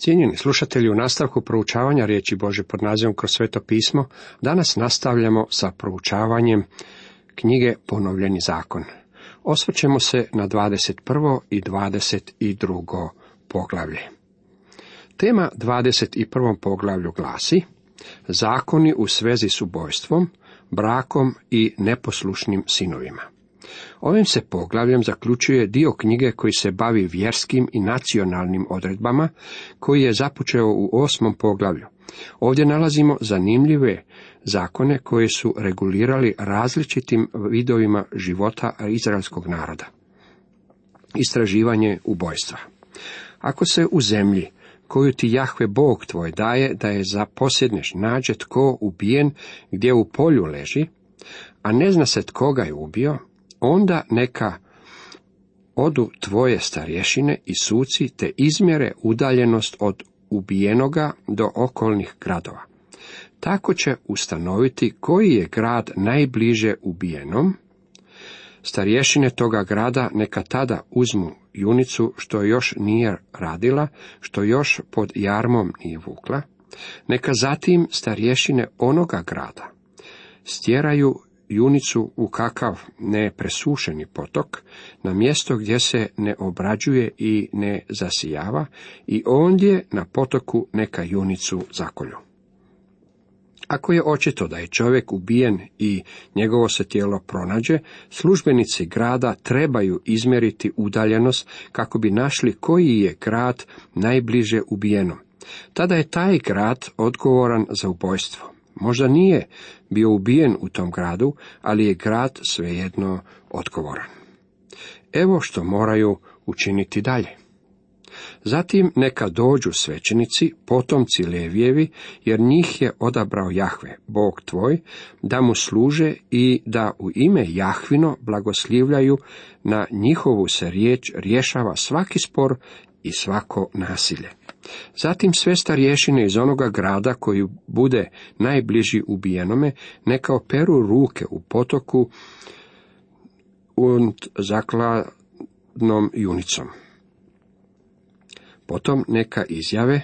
Cijenjeni slušatelji, u nastavku proučavanja riječi Bože pod nazivom kroz sveto pismo, danas nastavljamo sa proučavanjem knjige Ponovljeni zakon. Osvrćemo se na 21. i 22. poglavlje. Tema 21. poglavlju glasi Zakoni u svezi s ubojstvom, brakom i neposlušnim sinovima. Ovim se poglavljem zaključuje dio knjige koji se bavi vjerskim i nacionalnim odredbama, koji je započeo u osmom poglavlju. Ovdje nalazimo zanimljive zakone koji su regulirali različitim vidovima života izraelskog naroda. Istraživanje ubojstva. Ako se u zemlji koju ti Jahve Bog tvoj daje da je zaposjedneš nađe tko ubijen gdje u polju leži, a ne zna se tko ga je ubio, onda neka odu tvoje starješine i suci te izmjere udaljenost od ubijenoga do okolnih gradova. Tako će ustanoviti koji je grad najbliže ubijenom. Starješine toga grada neka tada uzmu junicu što još nije radila, što još pod jarmom nije vukla, neka zatim starješine onoga grada stjeraju junicu u kakav nepresušeni potok, na mjesto gdje se ne obrađuje i ne zasijava, i ondje na potoku neka junicu zakolju. Ako je očito da je čovjek ubijen i njegovo se tijelo pronađe, službenici grada trebaju izmjeriti udaljenost kako bi našli koji je grad najbliže ubijenom. Tada je taj grad odgovoran za ubojstvo. Možda nije bio ubijen u tom gradu, ali je grad svejedno odgovoran. Evo što moraju učiniti dalje. Zatim neka dođu svećenici, potomci Levijevi, jer njih je odabrao Jahve, Bog tvoj, da mu služe i da u ime Jahvino blagoslivljaju, na njihovu se riječ rješava svaki spor i svako nasilje. Zatim sve starješine iz onoga grada koji bude najbliži ubijenome, neka operu ruke u potoku und zakladnom junicom. Potom neka izjave,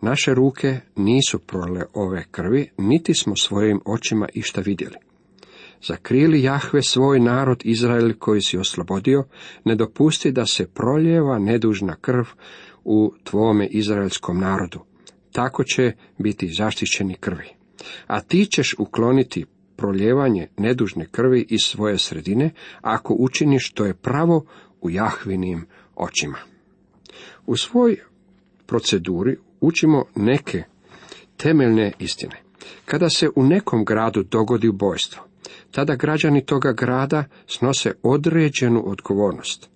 naše ruke nisu prole ove krvi, niti smo svojim očima išta vidjeli. Zakrili Jahve svoj narod Izrael koji si oslobodio, ne dopusti da se proljeva nedužna krv u tvome izraelskom narodu. Tako će biti zaštićeni krvi. A ti ćeš ukloniti proljevanje nedužne krvi iz svoje sredine, ako učiniš što je pravo u Jahvinim očima. U svoj proceduri učimo neke temeljne istine. Kada se u nekom gradu dogodi ubojstvo, tada građani toga grada snose određenu odgovornost.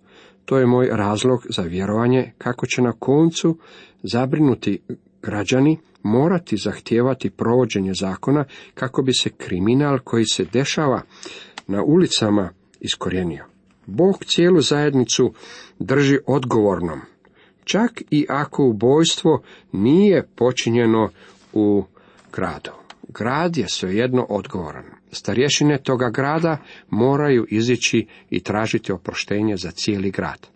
To je moj razlog za vjerovanje kako će na koncu zabrinuti građani morati zahtijevati provođenje zakona kako bi se kriminal koji se dešava na ulicama iskorijenio. Bog cijelu zajednicu drži odgovornom, čak i ako ubojstvo nije počinjeno u gradu. Grad je svejedno odgovoran. Starješine toga grada moraju izići i tražiti oproštenje za cijeli grad.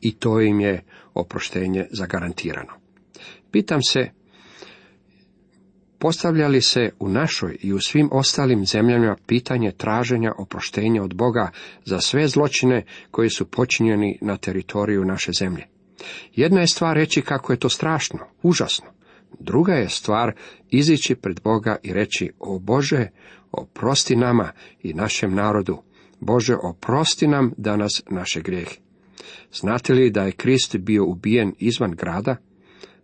I to im je oproštenje zagarantirano. Pitam se, postavlja li se u našoj i u svim ostalim zemljama pitanje traženja oproštenja od Boga za sve zločine koji su počinjeni na teritoriju naše zemlje? Jedna je stvar reći kako je to strašno, užasno. Druga je stvar izići pred Boga i reći, o Bože, oprosti nama i našem narodu. Bože, oprosti nam danas naše grijehe. Znate li da je Krist bio ubijen izvan grada?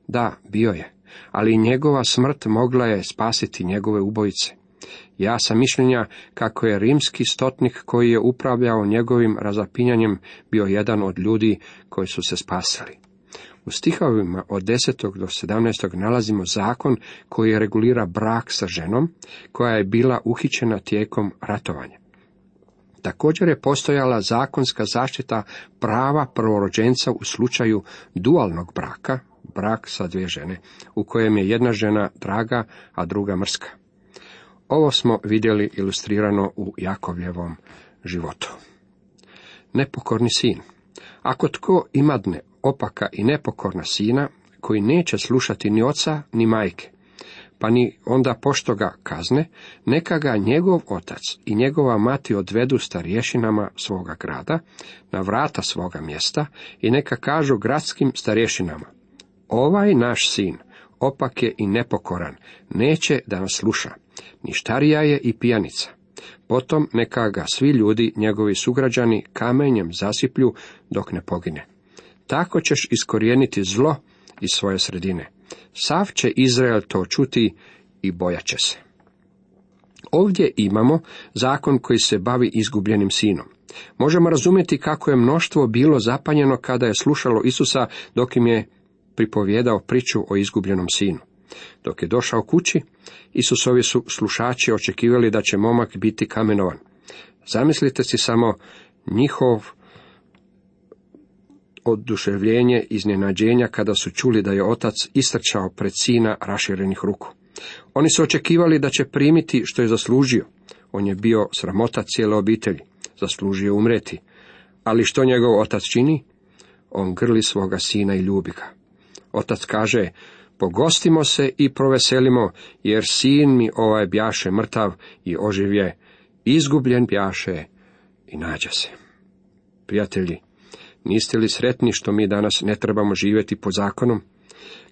Da, bio je, ali njegova smrt mogla je spasiti njegove ubojice. Ja sam mišljenja kako je rimski stotnik koji je upravljao njegovim razapinjanjem bio jedan od ljudi koji su se spasili. U stihovima od 10. do 17. nalazimo zakon koji regulira brak sa ženom koja je bila uhićena tijekom ratovanja. Također je postojala zakonska zaštita prava prvorođenca u slučaju dualnog braka, brak sa dvije žene, u kojem je jedna žena draga, a druga mrska. Ovo smo vidjeli ilustrirano u Jakovljevom životu. Nepokorni sin. Ako tko imadne opaka i nepokorna sina, koji neće slušati ni oca, ni majke, pa ni onda pošto ga kazne, neka ga njegov otac i njegova mati odvedu starješinama svoga grada, na vrata svoga mjesta i neka kažu gradskim starješinama, ovaj naš sin, opak je i nepokoran, neće da nas sluša, ništarija je i pijanica. Potom neka ga svi ljudi, njegovi sugrađani, kamenjem zasiplju dok ne pogine. Tako ćeš iskorijeniti zlo iz svoje sredine. Sav će Izrael to čuti i bojaće se. Ovdje imamo zakon koji se bavi izgubljenim sinom. Možemo razumjeti kako je mnoštvo bilo zapanjeno kada je slušalo Isusa dok im je pripovjedao priču o izgubljenom sinu. Dok je došao kući, Isusovi su slušači očekivali da će momak biti kamenovan. Zamislite si samo njihov oduševljenje iznenađenja kada su čuli da je otac istrčao pred sina raširenih ruku. Oni su očekivali da će primiti što je zaslužio. On je bio sramota cijele obitelji, zaslužio umreti. Ali što njegov otac čini? On grli svoga sina i ljubi ga. Otac kaže, pogostimo se i proveselimo, jer sin mi ovaj bjaše mrtav i oživje, izgubljen bjaše i nađa se. Prijatelji, niste li sretni što mi danas ne trebamo živjeti po zakonom?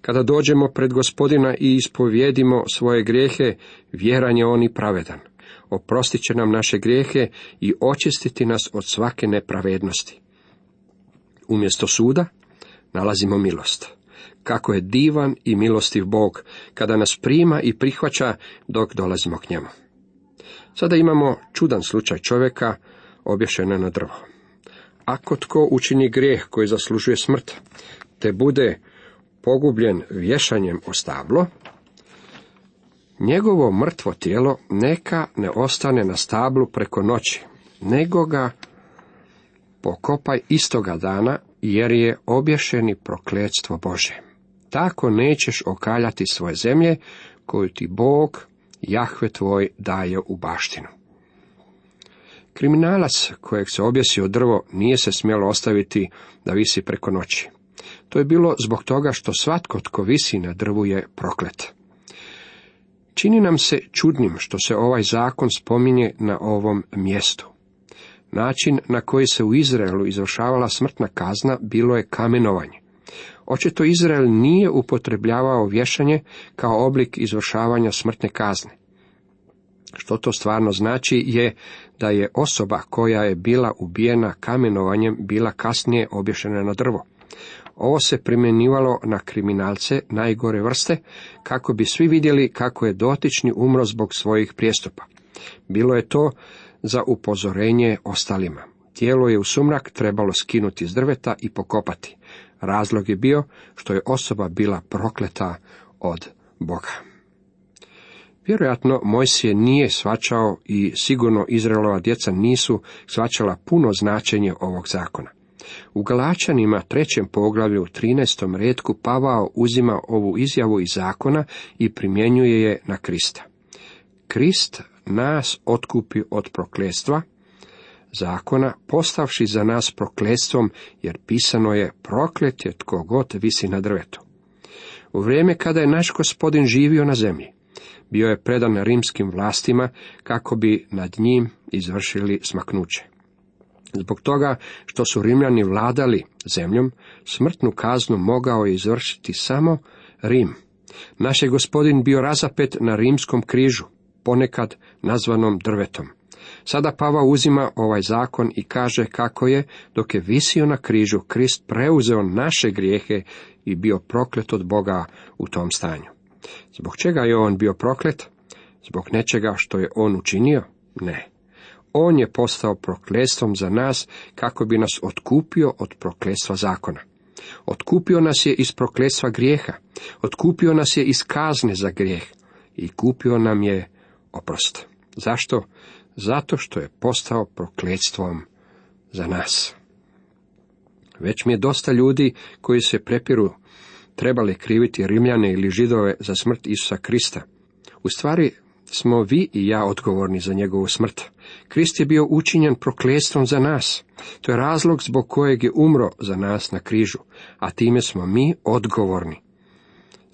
Kada dođemo pred gospodina i ispovjedimo svoje grijehe, vjeran je on i pravedan. Oprostit će nam naše grijehe i očistiti nas od svake nepravednosti. Umjesto suda nalazimo milost. Kako je divan i milostiv Bog kada nas prima i prihvaća dok dolazimo k njemu. Sada imamo čudan slučaj čovjeka obješena na drvo. Ako tko učini grijeh koji zaslužuje smrt, te bude pogubljen vješanjem o stablo, njegovo mrtvo tijelo neka ne ostane na stablu preko noći, nego ga pokopaj istoga dana, jer je obješeni prokletstvo Bože. Tako nećeš okaljati svoje zemlje, koju ti Bog, Jahve tvoj, daje u baštinu. Kriminalac kojeg se objesio drvo nije se smjelo ostaviti da visi preko noći. To je bilo zbog toga što svatko tko visi na drvu je proklet. Čini nam se čudnim što se ovaj zakon spominje na ovom mjestu. Način na koji se u Izraelu izvršavala smrtna kazna bilo je kamenovanje. Očito Izrael nije upotrebljavao vješanje kao oblik izvršavanja smrtne kazne. Što to stvarno znači je da je osoba koja je bila ubijena kamenovanjem bila kasnije obješena na drvo. Ovo se primjenjivalo na kriminalce najgore vrste, kako bi svi vidjeli kako je dotični umro zbog svojih prijestupa. Bilo je to za upozorenje ostalima. Tijelo je u sumrak trebalo skinuti s drveta i pokopati. Razlog je bio što je osoba bila prokleta od Boga. Vjerojatno Mojsije nije svačao i sigurno Izraelova djeca nisu svačala puno značenje ovog zakona. U Galačanima trećem poglavlju u 13. redku Pavao uzima ovu izjavu iz zakona i primjenjuje je na Krista. Krist nas otkupi od prokletstva, zakona, postavši za nas prokletstvom, jer pisano je proklet je tko god visi na drvetu. U vrijeme kada je naš gospodin živio na zemlji, bio je predan rimskim vlastima kako bi nad njim izvršili smaknuće. Zbog toga što su Rimljani vladali zemljom, smrtnu kaznu mogao je izvršiti samo Rim. Naš je gospodin bio razapet na rimskom križu, ponekad nazvanom drvetom. Sada Pava uzima ovaj zakon i kaže kako je, dok je visio na križu, Krist preuzeo naše grijehe i bio proklet od Boga u tom stanju. Zbog čega je on bio proklet? Zbog nečega što je on učinio? Ne. On je postao prokletstvom za nas kako bi nas otkupio od prokletstva zakona. Otkupio nas je iz prokletstva grijeha. Otkupio nas je iz kazne za grijeh. I kupio nam je oprost. Zašto? Zato što je postao prokletstvom za nas. Već mi je dosta ljudi koji se prepiru trebali kriviti Rimljane ili Židove za smrt Isusa Krista. U stvari, smo vi i ja odgovorni za njegovu smrt. Krist je bio učinjen proklestvom za nas. To je razlog zbog kojeg je umro za nas na križu, a time smo mi odgovorni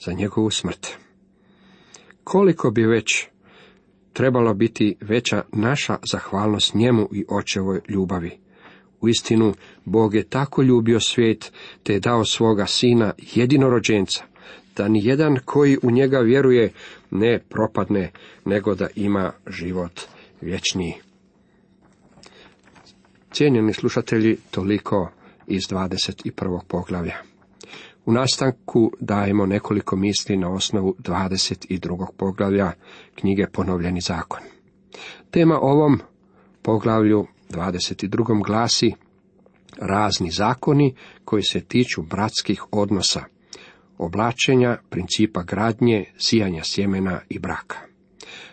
za njegovu smrt. Koliko bi već trebalo biti veća naša zahvalnost njemu i očevoj ljubavi. Istinu, Bog je tako ljubio svijet, te je dao svoga sina jedinorođenca, da ni jedan koji u njega vjeruje ne propadne, nego da ima život vječniji. Cijenjeni slušatelji, toliko iz 21. poglavlja. U nastanku dajemo nekoliko misli na osnovu 22. poglavlja knjige Ponovljeni zakon. Tema ovom poglavlju 22. glasi razni zakoni koji se tiču bratskih odnosa, oblačenja, principa gradnje, sijanja sjemena i braka.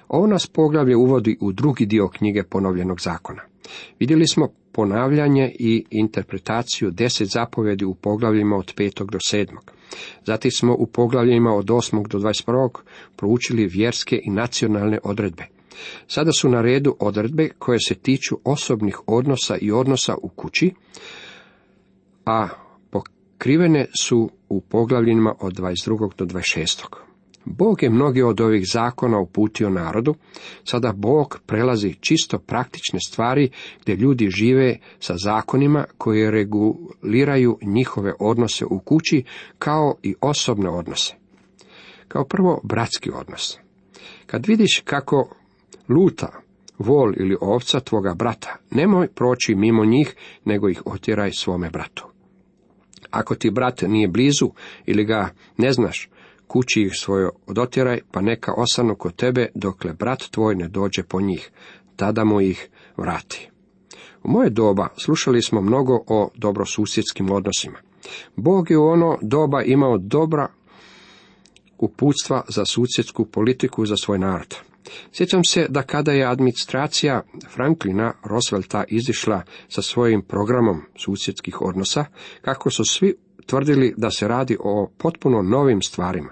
Ovo nas poglavlje uvodi u drugi dio knjige ponovljenog zakona. Vidjeli smo ponavljanje i interpretaciju deset zapovjedi u poglavljima od petog do sedmog. Zatim smo u poglavljima od osmog do 21. proučili vjerske i nacionalne odredbe. Sada su na redu odredbe koje se tiču osobnih odnosa i odnosa u kući, a pokrivene su u poglavljima od 22. do 26. Bog je mnoge od ovih zakona uputio narodu, sada Bog prelazi čisto praktične stvari gdje ljudi žive sa zakonima koji reguliraju njihove odnose u kući kao i osobne odnose. Kao prvo, bratski odnos. Kad vidiš kako luta, vol ili ovca tvoga brata, nemoj proći mimo njih, nego ih otjeraj svome bratu. Ako ti brat nije blizu ili ga ne znaš, kući ih svojo odotjeraj, pa neka osanu kod tebe, dokle brat tvoj ne dođe po njih, tada mu ih vrati. U moje doba slušali smo mnogo o dobrosusjedskim odnosima. Bog je u ono doba imao dobra uputstva za susjedsku politiku za svoj narod. Sjećam se da kada je administracija Franklina Roosevelta izišla sa svojim programom susjedskih odnosa, kako su svi tvrdili da se radi o potpuno novim stvarima.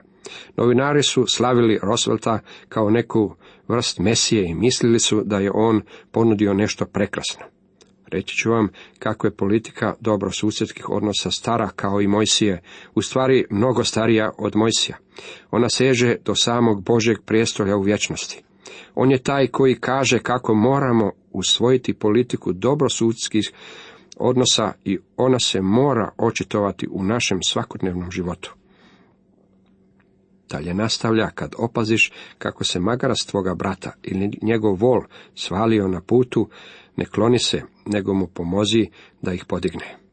Novinari su slavili Roosevelta kao neku vrst mesije i mislili su da je on ponudio nešto prekrasno. Reći ću vam kako je politika dobro susjedskih odnosa stara kao i Mojsije, u stvari mnogo starija od Mojsija. Ona seže do samog Božeg prijestolja u vječnosti. On je taj koji kaže kako moramo usvojiti politiku dobrosudskih odnosa i ona se mora očitovati u našem svakodnevnom životu. Dalje nastavlja kad opaziš kako se magaras tvoga brata ili njegov vol svalio na putu, ne kloni se, nego mu pomozi da ih podigne.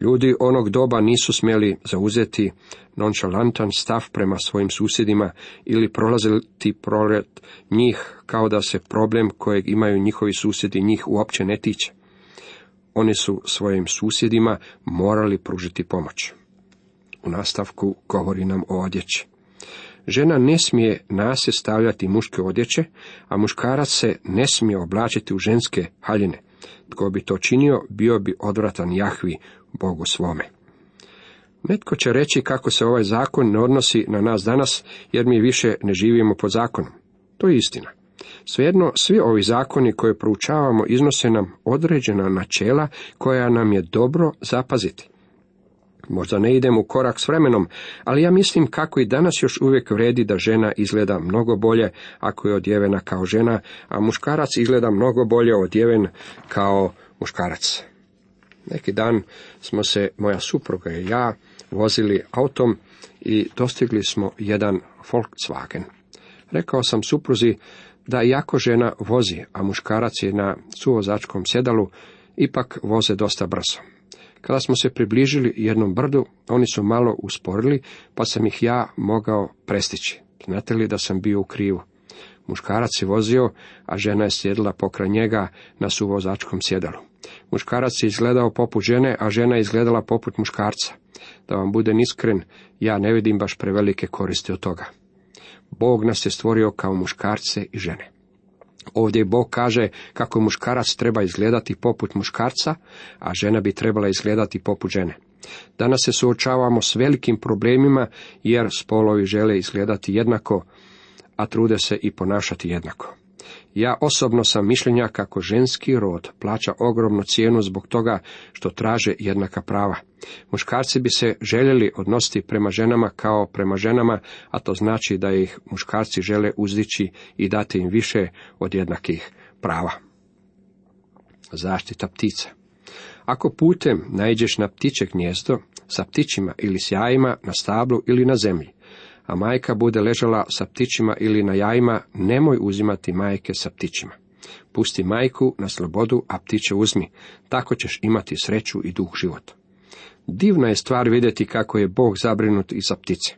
Ljudi onog doba nisu smjeli zauzeti nonchalantan stav prema svojim susjedima ili prolaziti prored njih kao da se problem kojeg imaju njihovi susjedi njih uopće ne tiče. Oni su svojim susjedima morali pružiti pomoć. U nastavku govori nam o odjeći. Žena ne smije nase stavljati muške odjeće, a muškarac se ne smije oblačiti u ženske haljine. Tko bi to činio, bio bi odvratan Jahvi, Bogu svome. Netko će reći kako se ovaj zakon ne odnosi na nas danas, jer mi više ne živimo pod zakonom. To je istina. Svejedno, svi ovi zakoni koje proučavamo iznose nam određena načela koja nam je dobro zapaziti. Možda ne idem u korak s vremenom, ali ja mislim kako i danas još uvijek vredi da žena izgleda mnogo bolje ako je odjevena kao žena, a muškarac izgleda mnogo bolje odjeven kao muškarac. Neki dan smo se, moja supruga i ja, vozili autom i dostigli smo jedan Volkswagen. Rekao sam supruzi da iako žena vozi, a muškarac je na suvozačkom sjedalu, ipak voze dosta brzo. Kada smo se približili jednom brdu, oni su malo usporili, pa sam ih ja mogao prestići. Znate li da sam bio u krivu? Muškarac je vozio, a žena je sjedila pokraj njega na suvozačkom sjedalu. Muškarac je izgledao poput žene, a žena je izgledala poput muškarca. Da vam budem iskren, ja ne vidim baš prevelike koristi od toga. Bog nas je stvorio kao muškarce i žene. Ovdje Bog kaže kako muškarac treba izgledati poput muškarca, a žena bi trebala izgledati poput žene. Danas se suočavamo s velikim problemima jer spolovi žele izgledati jednako, a trude se i ponašati jednako. Ja osobno sam mišljenja kako ženski rod plaća ogromnu cijenu zbog toga što traže jednaka prava. Muškarci bi se željeli odnositi prema ženama kao prema ženama, a to znači da ih muškarci žele uzdići i dati im više od jednakih prava. Zaštita ptica Ako putem naiđeš na ptiče gnjezdo sa ptićima ili s jajima na stablu ili na zemlji, a majka bude ležala sa ptićima ili na jajima, nemoj uzimati majke sa ptićima. Pusti majku na slobodu, a ptiće uzmi, tako ćeš imati sreću i duh života. Divna je stvar vidjeti kako je Bog zabrinut i za ptice.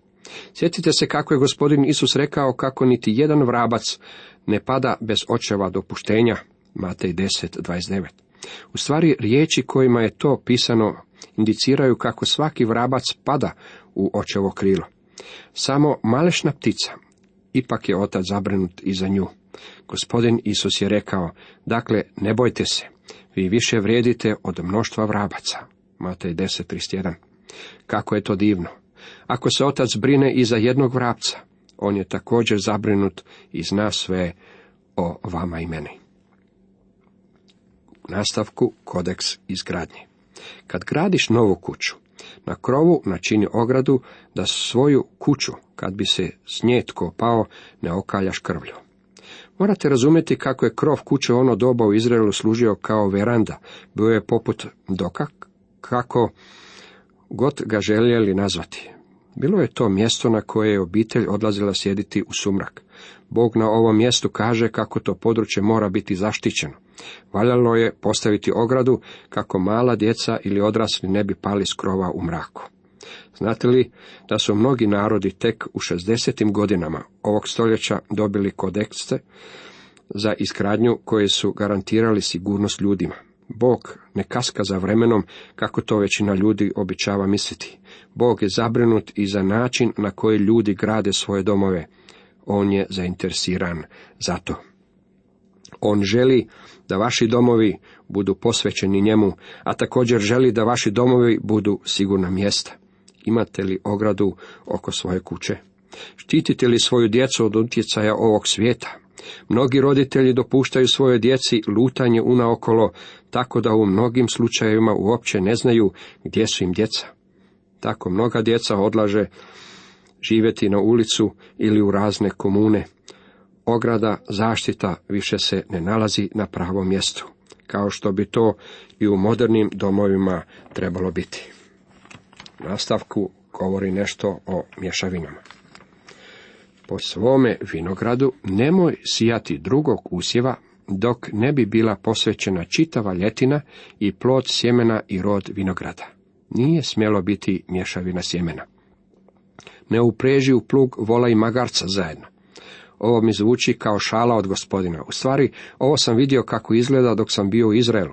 Sjetite se kako je gospodin Isus rekao kako niti jedan vrabac ne pada bez očeva dopuštenja, Matej 10.29. U stvari riječi kojima je to pisano indiciraju kako svaki vrabac pada u očevo krilo. Samo malešna ptica, ipak je otac zabrinut i za nju. Gospodin Isus je rekao, dakle, ne bojte se, vi više vrijedite od mnoštva vrabaca. Matej 10.31. Kako je to divno. Ako se otac brine i za jednog vrapca, on je također zabrinut i zna sve o vama i meni. Nastavku kodeks izgradnje. Kad gradiš novu kuću, na krovu načini ogradu da svoju kuću, kad bi se s nje tko pao, ne okaljaš krvlju. Morate razumjeti kako je krov kuće ono doba u Izraelu služio kao veranda, bio je poput doka, kako god ga željeli nazvati. Bilo je to mjesto na koje je obitelj odlazila sjediti u sumrak. Bog na ovom mjestu kaže kako to područje mora biti zaštićeno. Valjalo je postaviti ogradu kako mala djeca ili odrasli ne bi pali s krova u mraku. Znate li da su mnogi narodi tek u 60. godinama ovog stoljeća dobili kodekste za izgradnju koje su garantirali sigurnost ljudima? Bog ne kaska za vremenom, kako to većina ljudi običava misliti. Bog je zabrinut i za način na koji ljudi grade svoje domove. On je zainteresiran za to. On želi da vaši domovi budu posvećeni njemu, a također želi da vaši domovi budu sigurna mjesta. Imate li ogradu oko svoje kuće? Štitite li svoju djecu od utjecaja ovog svijeta? Mnogi roditelji dopuštaju svojoj djeci lutanje unaokolo, tako da u mnogim slučajevima uopće ne znaju gdje su im djeca. Tako mnoga djeca odlaže živjeti na ulicu ili u razne komune. Ograda zaštita više se ne nalazi na pravom mjestu, kao što bi to i u modernim domovima trebalo biti. nastavku govori nešto o mješavinama po svome vinogradu nemoj sijati drugog usjeva dok ne bi bila posvećena čitava ljetina i plod sjemena i rod vinograda. Nije smjelo biti mješavina sjemena. Ne upreži u plug vola i magarca zajedno. Ovo mi zvuči kao šala od gospodina. U stvari, ovo sam vidio kako izgleda dok sam bio u Izraelu.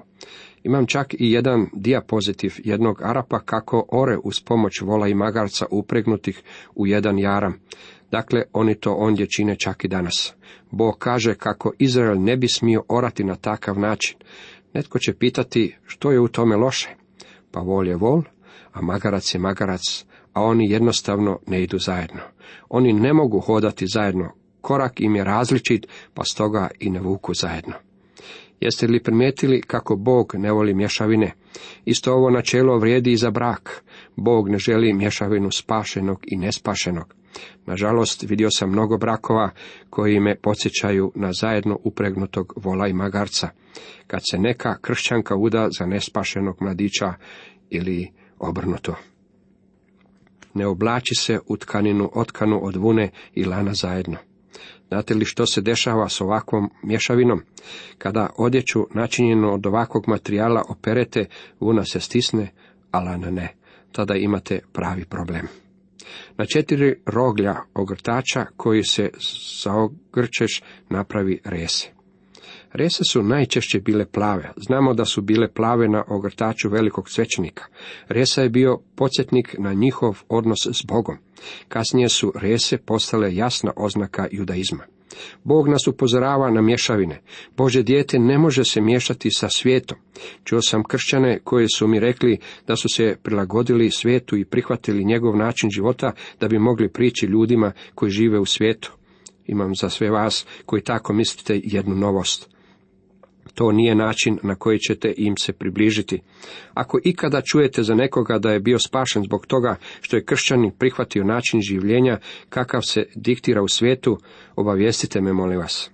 Imam čak i jedan diapozitiv jednog Arapa kako ore uz pomoć vola i magarca upregnutih u jedan jaram. Dakle, oni to ondje čine čak i danas. Bog kaže kako Izrael ne bi smio orati na takav način. Netko će pitati što je u tome loše. Pa vol je vol, a magarac je magarac, a oni jednostavno ne idu zajedno. Oni ne mogu hodati zajedno, korak im je različit, pa stoga i ne vuku zajedno. Jeste li primijetili kako Bog ne voli mješavine? Isto ovo načelo vrijedi i za brak. Bog ne želi mješavinu spašenog i nespašenog. Nažalost, vidio sam mnogo brakova koji me podsjećaju na zajedno upregnutog vola i magarca, kad se neka kršćanka uda za nespašenog mladića ili obrnuto. Ne oblači se u tkaninu otkanu od vune i lana zajedno. Znate li što se dešava s ovakvom mješavinom? Kada odjeću načinjenu od ovakvog materijala operete, vuna se stisne, a lana ne. Tada imate pravi problem. Na četiri roglja ogrtača koji se zaogrčeš napravi rese. Rese su najčešće bile plave. Znamo da su bile plave na ogrtaču velikog svećenika. Resa je bio podsjetnik na njihov odnos s Bogom. Kasnije su rese postale jasna oznaka judaizma. Bog nas upozorava na mješavine. Bože dijete ne može se miješati sa svijetom. Čuo sam kršćane koji su mi rekli da su se prilagodili svijetu i prihvatili njegov način života da bi mogli prići ljudima koji žive u svijetu. imam za sve vas koji tako mislite jednu novost. To nije način na koji ćete im se približiti. Ako ikada čujete za nekoga da je bio spašen zbog toga što je kršćanin prihvatio način življenja kakav se diktira u svijetu, obavijestite me, molim vas.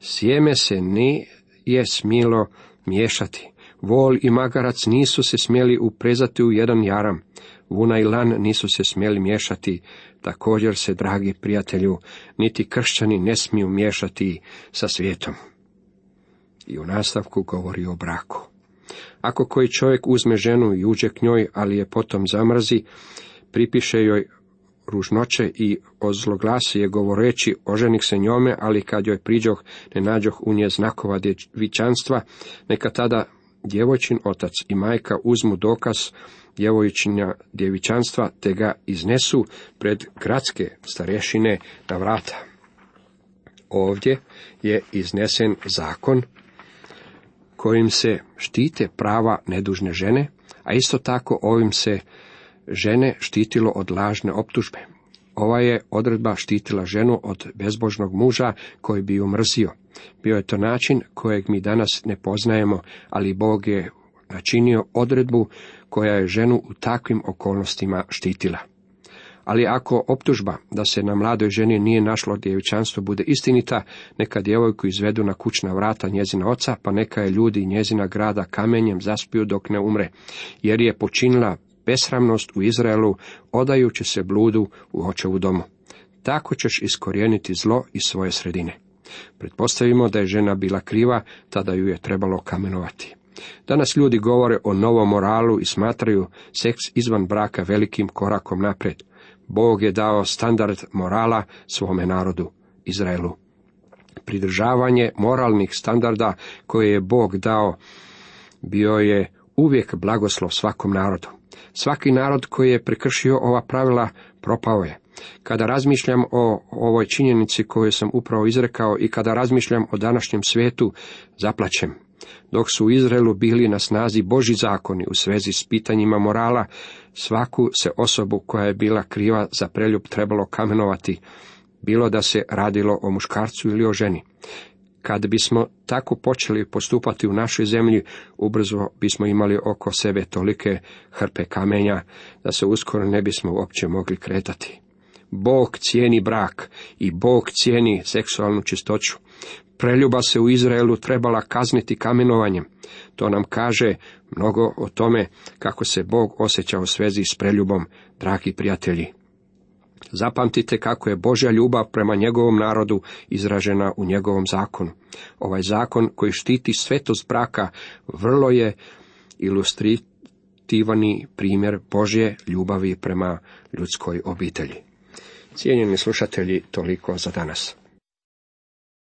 Sjeme se nije smilo miješati. Vol i magarac nisu se smjeli uprezati u jedan jaram. Vuna i lan nisu se smjeli miješati. Također se, dragi prijatelju, niti kršćani ne smiju miješati sa svijetom. I u nastavku govori o braku. Ako koji čovjek uzme ženu i uđe k njoj, ali je potom zamrzi, pripiše joj ružnoće i ozloglasi je govoreći oženih se njome, ali kad joj priđoh ne nađoh u nje znakova djevičanstva, neka tada djevojčin otac i majka uzmu dokaz djevojčinja djevičanstva, te ga iznesu pred gradske starešine na vrata. Ovdje je iznesen zakon kojim se štite prava nedužne žene, a isto tako ovim se žene štitilo od lažne optužbe. Ova je odredba štitila ženu od bezbožnog muža koji bi ju mrzio. Bio je to način kojeg mi danas ne poznajemo, ali Bog je načinio odredbu koja je ženu u takvim okolnostima štitila. Ali ako optužba da se na mladoj ženi nije našlo djevičanstvo bude istinita, neka djevojku izvedu na kućna vrata njezina oca, pa neka je ljudi njezina grada kamenjem zaspiju dok ne umre, jer je počinila besramnost u Izraelu, odajući se bludu u očevu domu. Tako ćeš iskorijeniti zlo iz svoje sredine. Pretpostavimo da je žena bila kriva, tada ju je trebalo kamenovati. Danas ljudi govore o novom moralu i smatraju seks izvan braka velikim korakom naprijed. Bog je dao standard morala svome narodu, Izraelu. Pridržavanje moralnih standarda koje je Bog dao bio je uvijek blagoslov svakom narodu. Svaki narod koji je prekršio ova pravila propao je. Kada razmišljam o ovoj činjenici koju sam upravo izrekao i kada razmišljam o današnjem svijetu, zaplaćem. Dok su u Izraelu bili na snazi Boži zakoni u svezi s pitanjima morala, svaku se osobu koja je bila kriva za preljub trebalo kamenovati, bilo da se radilo o muškarcu ili o ženi. Kad bismo tako počeli postupati u našoj zemlji, ubrzo bismo imali oko sebe tolike hrpe kamenja, da se uskoro ne bismo uopće mogli kretati. Bog cijeni brak i Bog cijeni seksualnu čistoću. Preljuba se u Izraelu trebala kazniti kamenovanjem. To nam kaže mnogo o tome kako se Bog osjeća u svezi s preljubom, dragi prijatelji. Zapamtite kako je Božja ljubav prema njegovom narodu izražena u njegovom zakonu. Ovaj zakon koji štiti svetost braka vrlo je ilustritivani primjer Božje ljubavi prema ljudskoj obitelji. Cijenjeni slušatelji, toliko za danas.